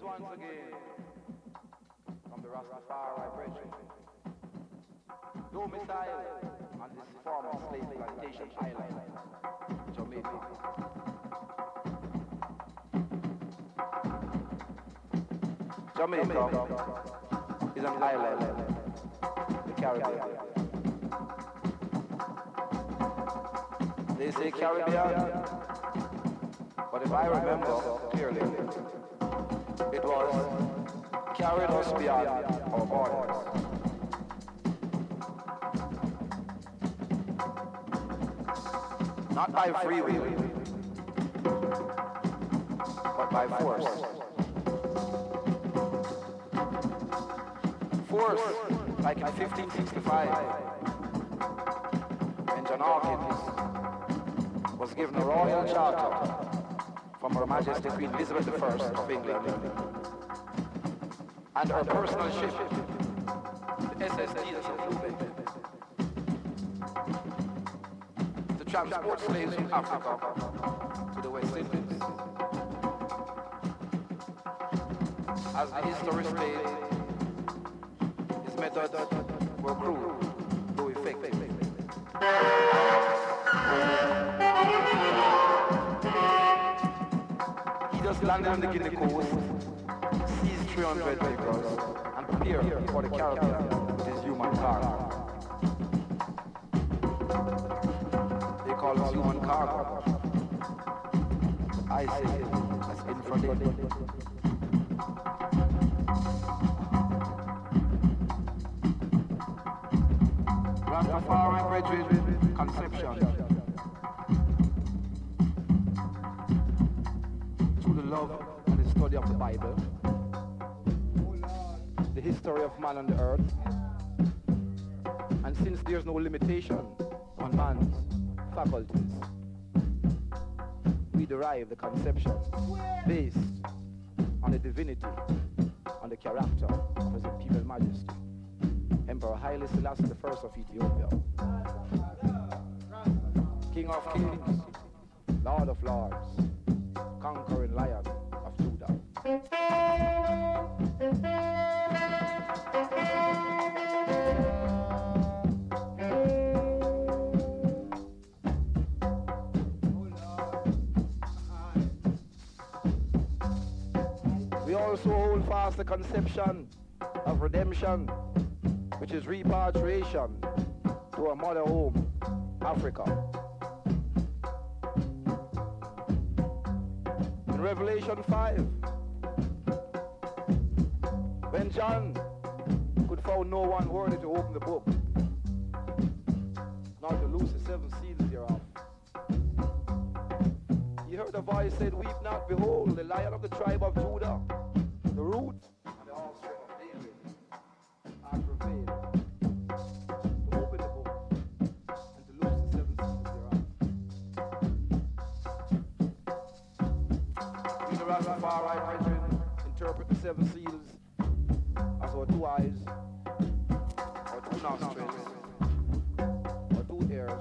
Greetings once again from the Rastafari bridge. Domicile on this former slave plantation island, Jamaica. Jamaica is an island, the Caribbean. They say Caribbean, but if I remember clearly, it was carried us beyond our borders. Not by free will, but by force. Force, like in 1565, when John Hawkins was given a royal charter from Her Majesty Queen Elizabeth I of England and her personal ship, the SS Jesus of Lubeck, to transport slaves from Africa to the West Indies. As the history states, his methods were cruel, though effective. Just landed on the Guinea coast, seized 300 acres, and prepared for the Caribbean with his human cargo. They call it human cargo. I say it that's infrared. Rastafari graduate conception. Study of the Bible, the history of man on the earth, and since there's no limitation on man's faculties, we derive the conception based on the divinity, on the character of His Imperial Majesty, Emperor Haile Selassie I of Ethiopia, King of Kings, Lord of Lords, conquering lion. We also hold fast the conception of redemption, which is repatriation to our mother home, Africa. in Revelation 5. When John could find no one worthy to open the book, not to loose the seven seals thereof. He heard a voice said, Weep not, behold, the lion of the tribe of Judah, the root and the offspring of David, are prevailed. Rastafari brethren interpret the seven seals as our two eyes, or two nostrils, our two ears,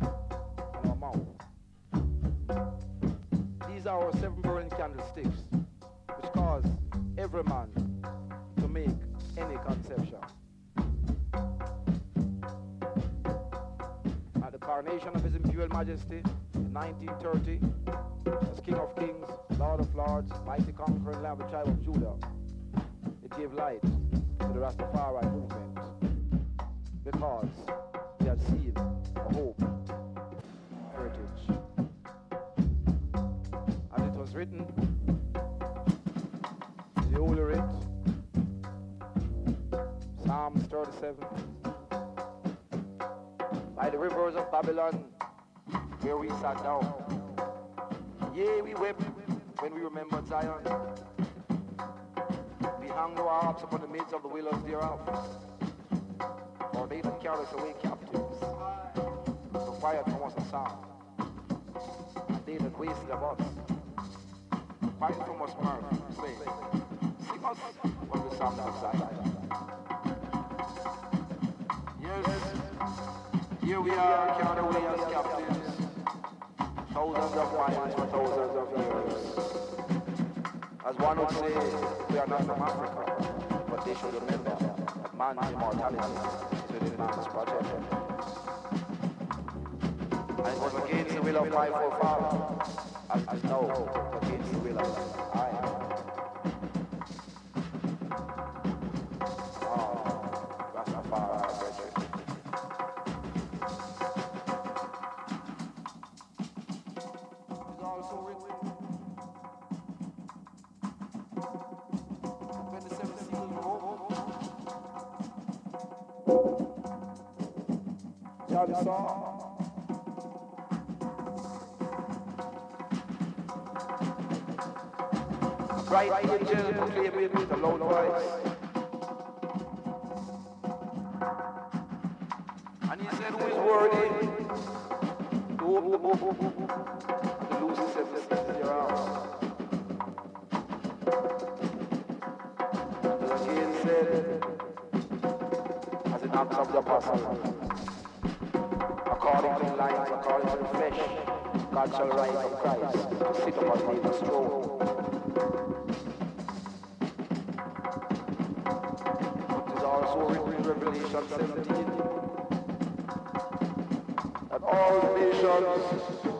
and our mouth. These are our seven burning candlesticks, which cause every man to make any conception. At the coronation of His Imperial Majesty in 1930, as King of Kings, Lord of Lords, mighty conquering Lamb of the tribe of Judah. It gave light to the Rastafari movement because he had seen a hope, heritage. And it was written in the Holy Writ, Psalms 37, by the rivers of Babylon, where we sat down. Yea, we wept when we remembered Zion. We hung our harps upon the midst of the willows thereof. For they that carry us away captives required from us a song. And they that wasted of us required from us mirth, saying, Sing us the songs of Zion. Yes, here we are carried away as captives thousands of miles for thousands of years. As one would say, we are not from Africa, but they should remember man's immortality is within man's projection. And it was against the will of my forefather, as is now against the will of all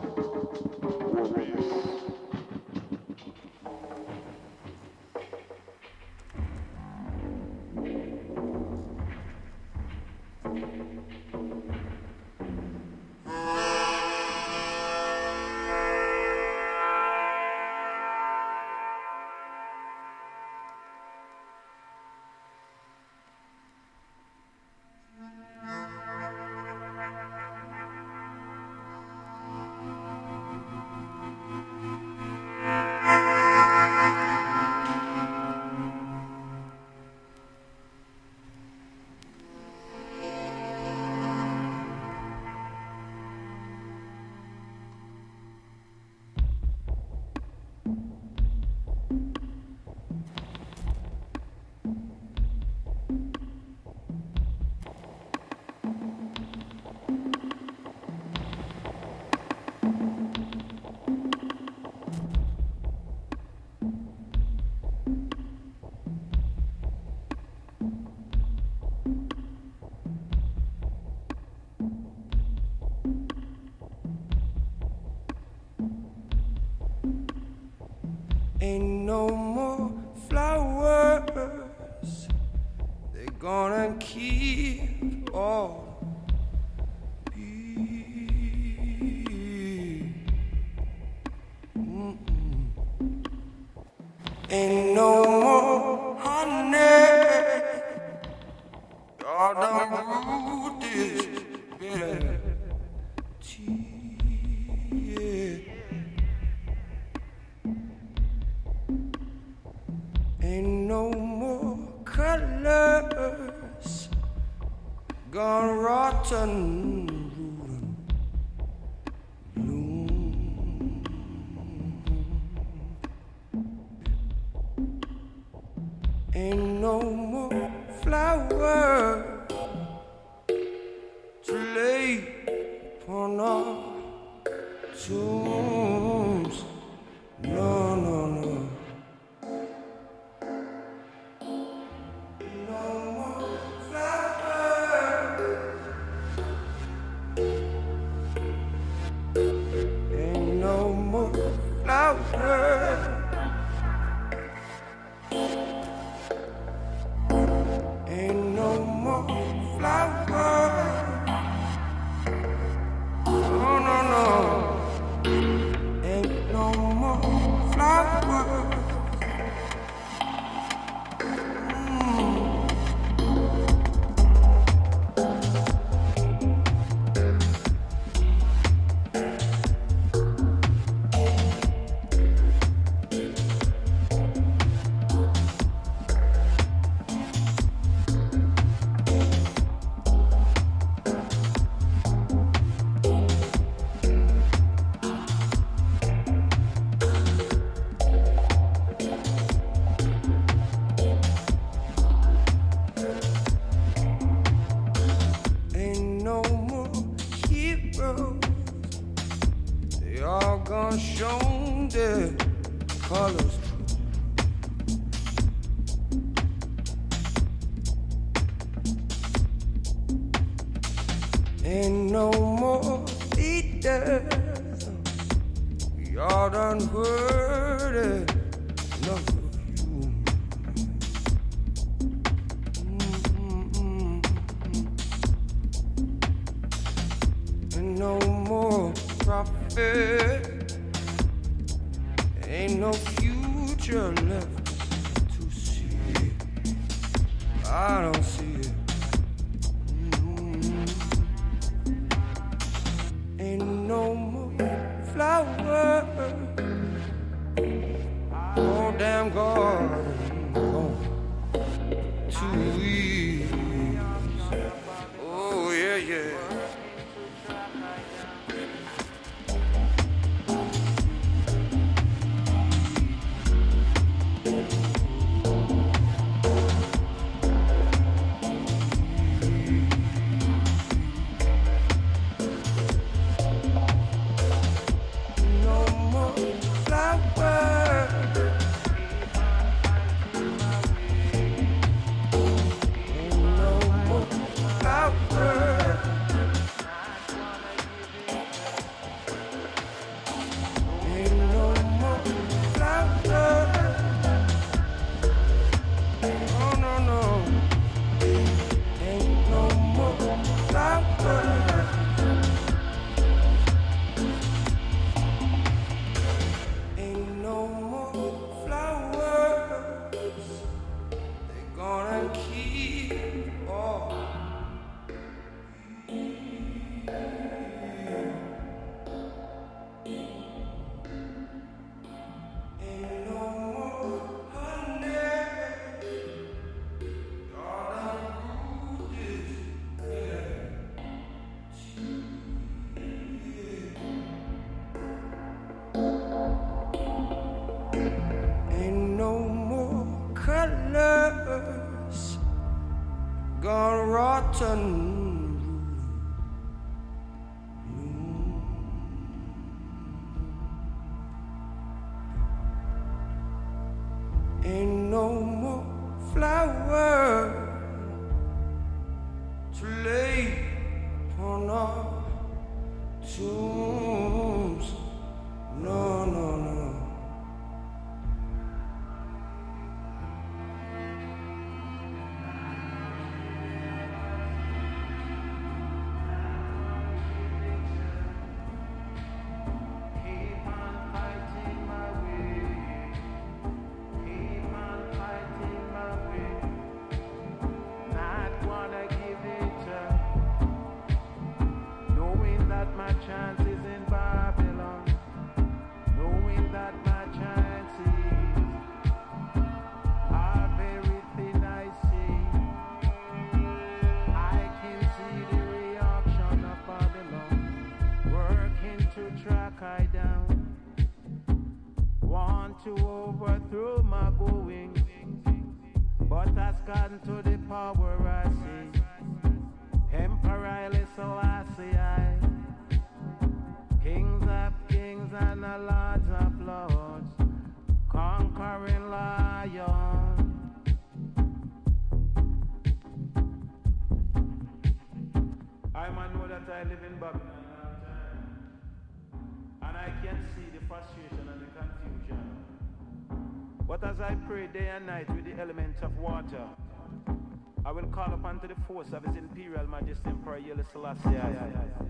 force of His Imperial Majesty Emperor Haile Selassie,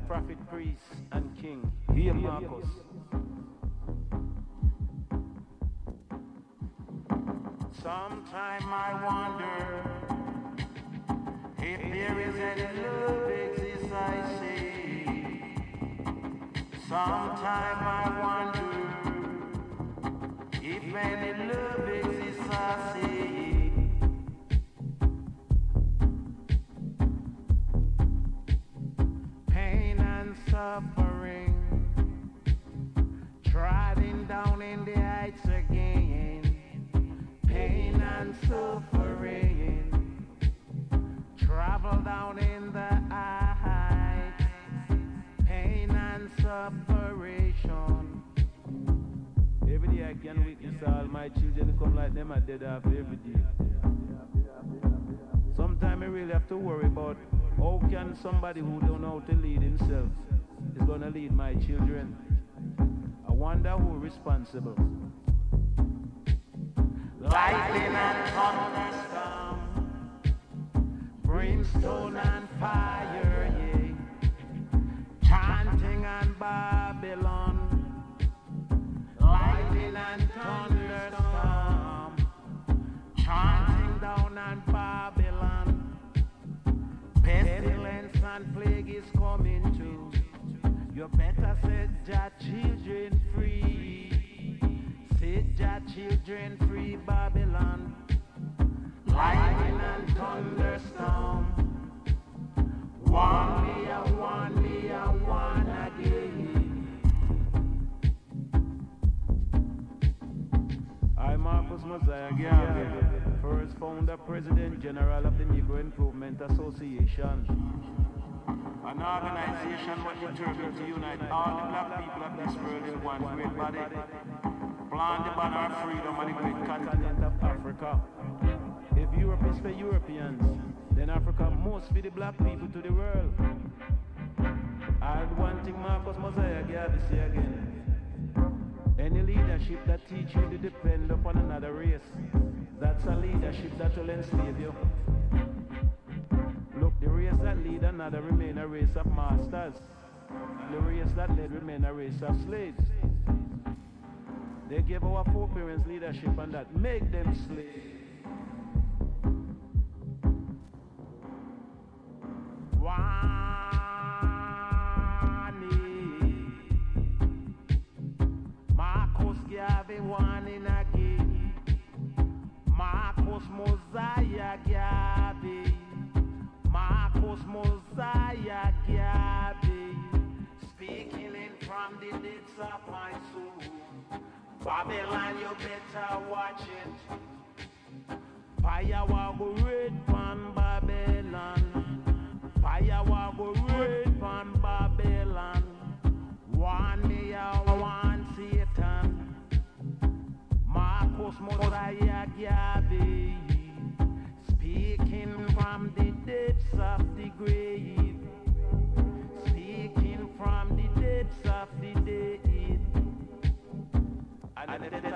Prophet, Priest, and King. Hail Marcus. Sometime I wonder if there is any love exists, I say. Sometime I wonder if any love suffering, trotting down in the heights again, pain and suffering, travel down in the heights, pain and separation. Every day I can witness all my children come like them are dead off every day. Sometimes I really have to worry about How can somebody who don't know how to lead himself is gonna lead my children? I wonder who responsible. Lightning and thunderstorm, brimstone and fire, yeah, chanting and Babylon, You better set your children free. Set your children free, Babylon. Lightning and thunderstorm. One and one and one again. I, Marcus Mosiah Garvey, first founder, president, general of the Negro Improvement Association. An organization what determined to unite all the black people of this world in one great body. Plant the banner of freedom on the great continent of Africa. If Europe is for Europeans, then Africa must be the black people to the world. And one thing Marcus Mosiah Garvey say again. Any leadership that teach you to depend upon another race, that's a leadership that will enslave you. Race that lead another remain a race of masters. The race that led remain a race of slaves. They gave our foreparents leadership and that make them slaves. Wani. Marcus Garvey Babylon, you better watch it. Fire go red pan Babylon. Fire go red pan Babylon. One me one Satan. Marcus Mosiah Garvey. Speaking from the depths of the grave.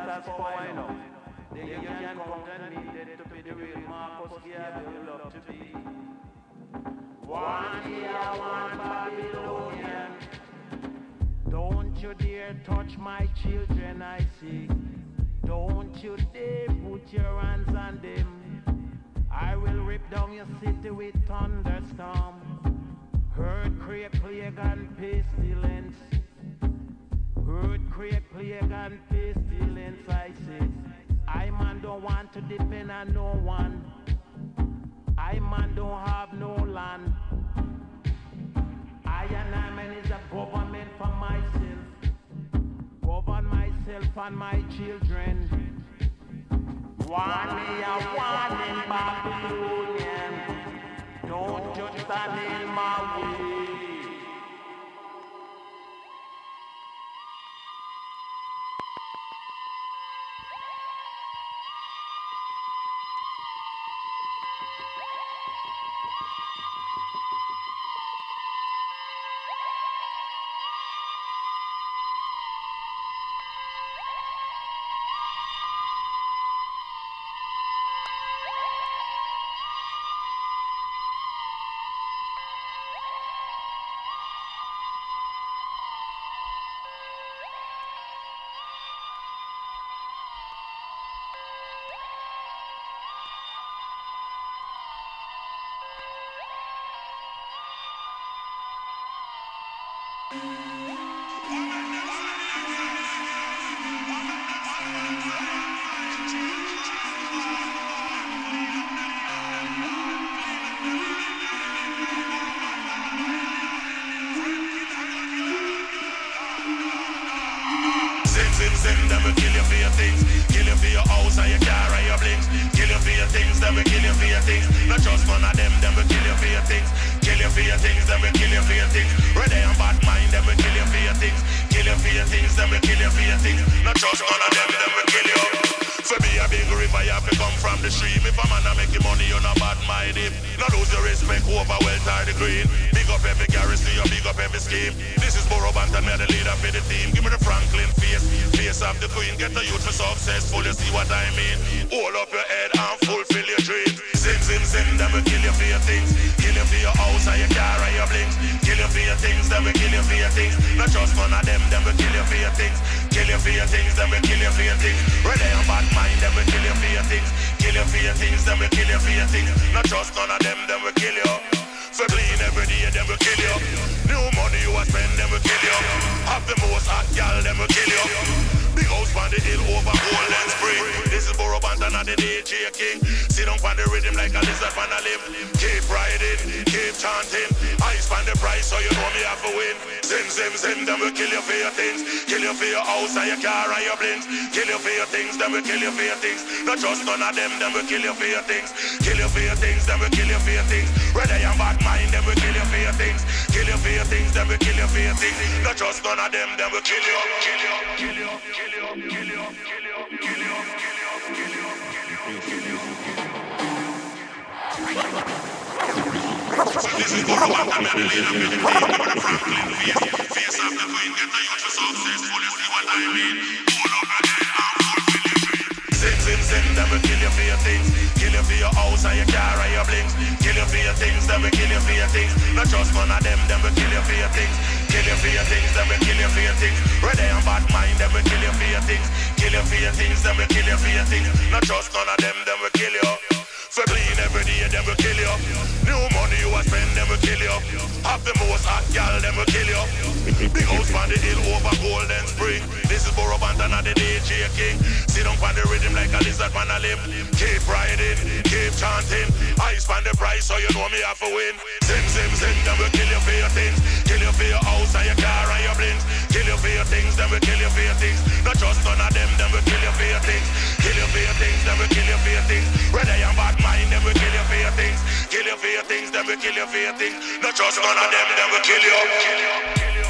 Debtors for I know. Can on me to be the real Marcus you love to be. One year, one Babylonian. Don't you dare touch my children, I say. Don't you dare put your hands on them. I will rip down your city with thunderstorm. Earthquake, plague, and pestilence. Earthquake, plague, and pestilence, I say. I man don't want to depend on no one. I man don't have no land. I and I man is a government for myself. Govern myself and my children. One me a one in Babylonian. Don't you stand in my way. Things. Kill you for your house and your car and your blings. Kill you for your things, them will kill you for your things. Not just none of them, them will kill you for your things. Kill you for your things, them will kill you for your things. Ready and bad mind, them will kill you for your things. Kill you for your things, them will kill you for your things. Not just none of them, them will kill you. For me, a big river, you have to come from the stream. If a man a make money, you not bad mind him. Not lose your respect over wealth or the green. Big up every garrison, you big up every scheme. This is Burro Banton, me the leader for the team. Give me the Franklin face, face of the queen. Get the youth for successful, you see what I mean. Hold up your head and fulfill your dreams. Zim, zim, zim, them will kill you for your things. Kill you for your house and your car and your blings. Kill you for your things, them will kill you for your things. Not just none of them, them will kill you for your things. Kill you for your things, them will kill you for your things. Ready and bad mind, them will kill you for your things. Kill you for your things, them will kill you for your things. Not just none of them, them will kill you. For clean every day, them will kill you. New money you a spend, them will kill you. Have the most hot gal, them will kill you. Big house on the hill over Golden Spring. This is Burro Banton and the DJ King. Sit down on the rhythm like a lizard on a limb. Keep riding, keep chanting. I span the price so you know me have to win. Zim, zim, zim, them will kill you for your things. Kill you for your house and your car and your blings. Kill you for your things, them will kill you for your things. Not just none of them, them will kill you for your things. Kill you for your things, them will kill you for your things. Ready and bad mind, them will kill you for your things. Kill you for your things, them will kill you for your things. Not just none of them, them will kill you, kill you, kill you, kill you. Things. Your blings. Kill you for your things. Not just none of them, them will kill you for your things. Kill you for your things, them will kill you for your things. Ready and bad mind, them will kill you for your things. Kill you for your things, them will kill you for your things. Not just none of them, them will kill you. For clean every day, them will kill you. New money you a spend, them will kill you. Have the most hot gal, them will kill you. Big house on the hill over Golden Spring. This is Burro Banton and the DJ King. Sit on the rhythm like a lizard on a limb. Keep riding, keep chanting. I span the price so you know me have to win. Zim, zim, zim, them will kill you for your things. Kill you for your house and your car and your blings. Kill you for your things, them will kill you for your things. Not just none of them, them will kill you for your things. Kill you for your things, them will kill you for your things. Ready and bad mind, them will kill you for your things. Kill you for your things, them will kill you for your things. Not just none of them, them will kill you. Kill you, kill you,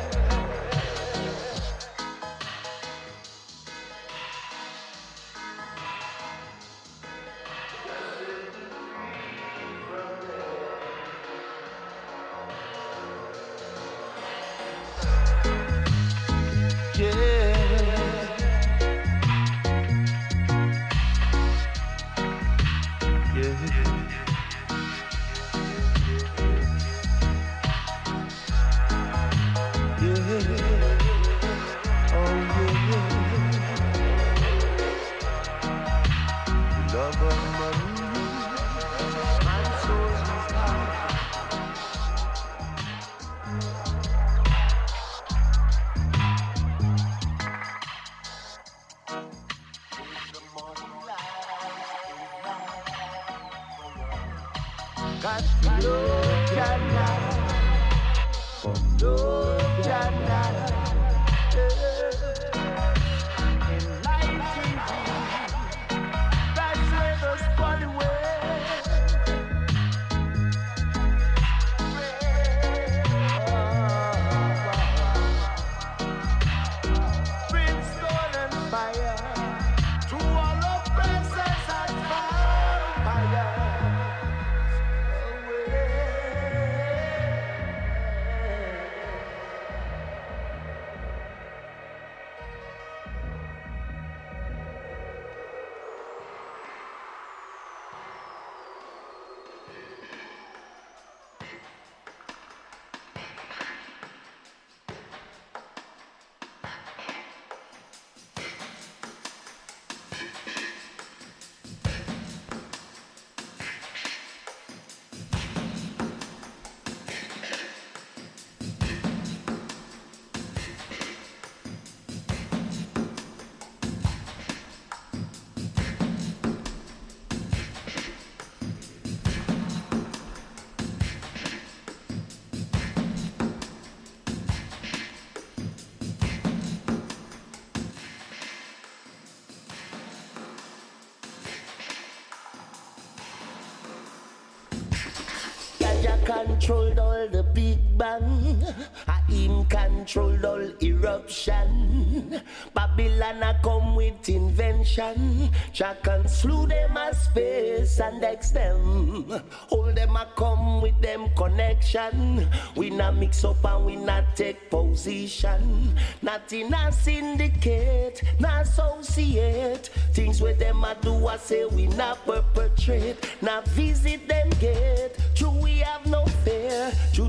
controlled all the big bang. I him controlled all eruption. Babylon a come with invention. Jack and slew them a space and X them. Hold them a come with them connection. We not mix up and we not take position. Not in a syndicate, not associate. Things where them a do, I say we not perpetrate. Not visit them gate.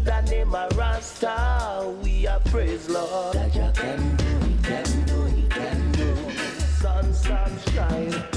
The name a Rasta. We are praise Lord. Jaja can do, he can do, he can do. Sun, sunshine,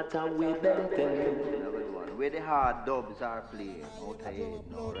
matter way better than one. Where the hard dubs are playing, okay, no,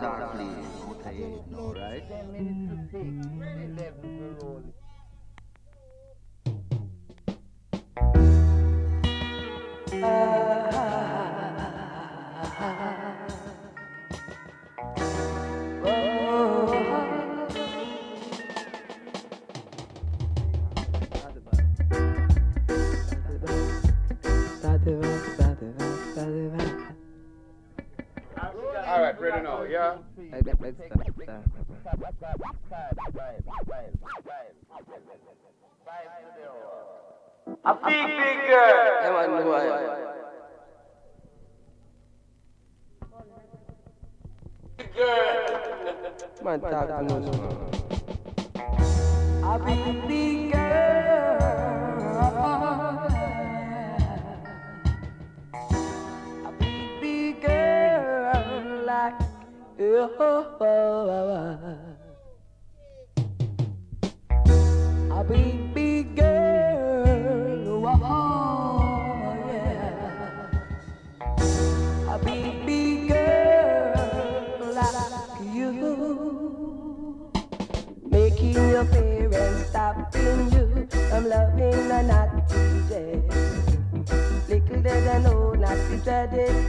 hard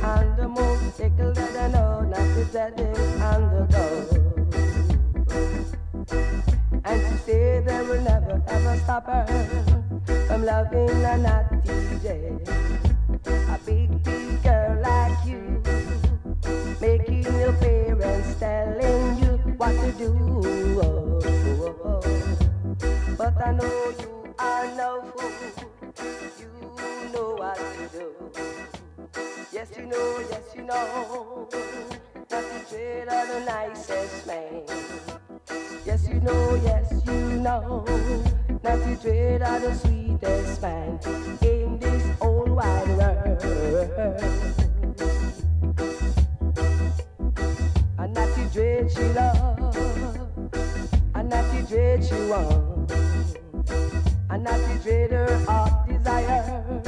on the move. Little did I know not dread it on the go. And to say they will never ever stop her from loving a naughty J. A big, big Yes, you know, yes, you know, not to treat of the nicest man. Yes, you know, yes, you know, not to dread are the sweetest man in this old wide world. And not dread she love, and not dread she want, and not dread her heart desire,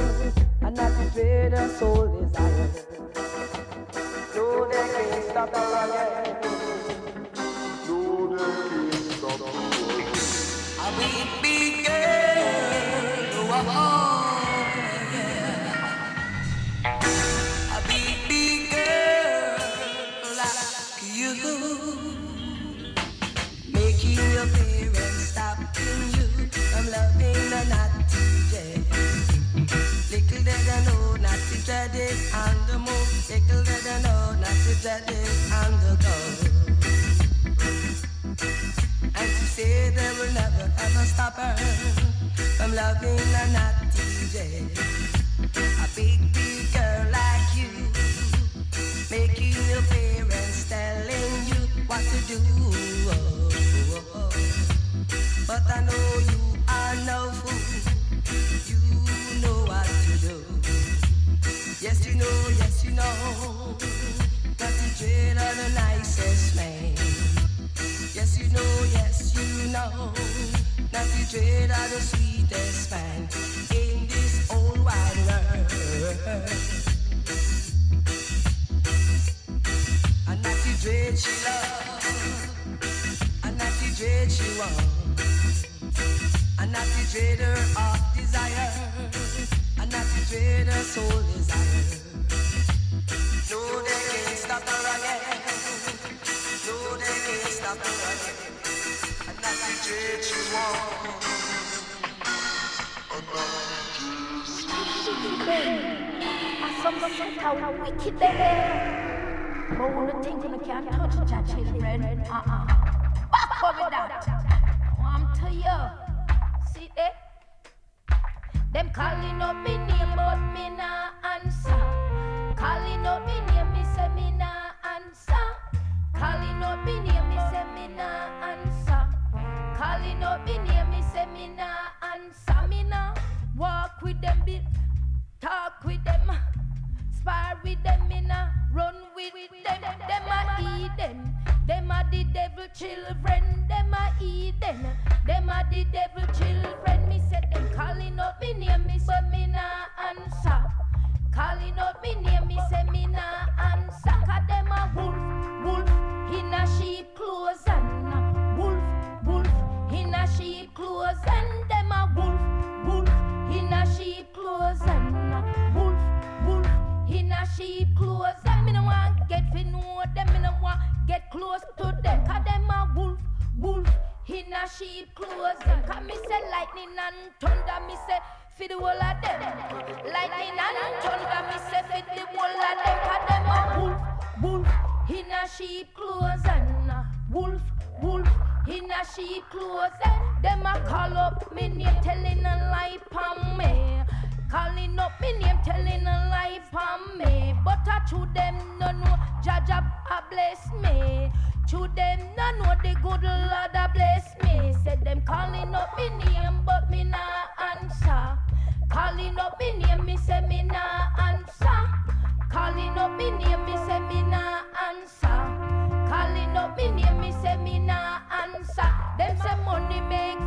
and not to dread her soul desire. No, they can't stop her again. A big, big girl, oh, yeah. It on the go. And to say they will never ever stop her from loving a naughty J. A big, big girl like you, making your parents telling you what to do. But I know you are no fool. You know what to do. Yes, you know, yes, you know. That dread of the nicest man. Yes, you know, yes, you know. That the of the sweetest man in this old. And the dread she and dread she and desire, and soul desire. Them calling up me name, but me nah answer. Me nah walk with them, be talk with them, spar with them, nah run with them. Them a eat them. Them a the devil children. Them a eat them. Them a the devil children. Sheep clothes. Cause me say lightning and thunder. Me say fi the whole of them. Lightning and thunder. Me say fi the whole of them. Cause them a wolf, wolf in a sheep clothes. And wolf, wolf in a sheep clothes. And them a call up me name telling a lie pon me. Calling up me name, telling a lie for me. But I to them no know, Jah Jah a uh, bless me. To them no know the good Lord a bless me. Said them calling up me name, but me nah answer. Calling up me name, me say me nah answer. Calling up me name, me say me nah answer. Calling up me name, me say me nah answer. Them say money make